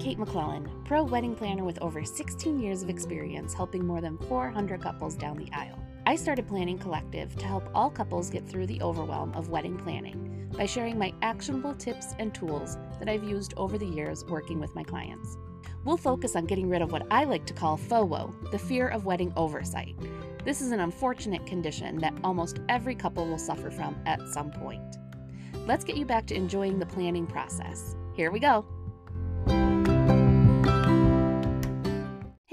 Kate McClellan, pro wedding planner with over 16 years of experience helping more than 400 couples down the aisle. I started Planning Collective to help all couples get through the overwhelm of wedding planning by sharing my actionable tips and tools that I've used over the years working with my clients. We'll focus on getting rid of what I like to call FOWO, the fear of wedding oversight. This is an unfortunate condition that almost every couple will suffer from at some point. Let's get you back to enjoying the planning process. Here we go.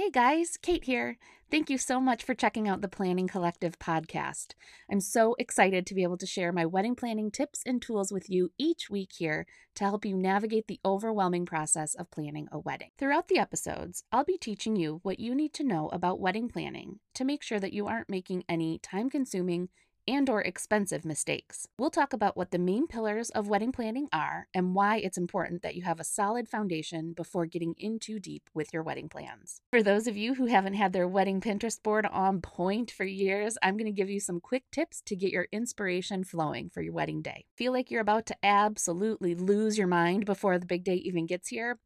Hey guys, Kate here. Thank you so much for checking out the Planning Collective podcast. I'm so excited to be able to share my wedding planning tips and tools with you each week here to help you navigate the overwhelming process of planning a wedding. Throughout the episodes, I'll be teaching you what you need to know about wedding planning to make sure that you aren't making any time consuming, and or expensive mistakes. We'll talk about what the main pillars of wedding planning are and why it's important that you have a solid foundation before getting in too deep with your wedding plans. For those of you who haven't had their wedding Pinterest board on point for years, I'm going to give you some quick tips to get your inspiration flowing for your wedding day. Feel like you're about to absolutely lose your mind before the big day even gets here?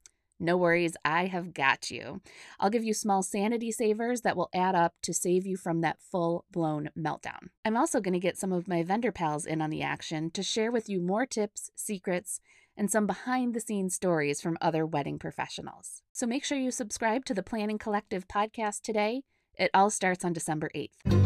No worries, I have got you. I'll give you small sanity savers that will add up to save you from that full blown meltdown. I'm also going to get some of my vendor pals in on the action to share with you more tips, secrets, and some behind the scenes stories from other wedding professionals. So make sure you subscribe to the Planning Collective podcast today. It all starts on December 8th.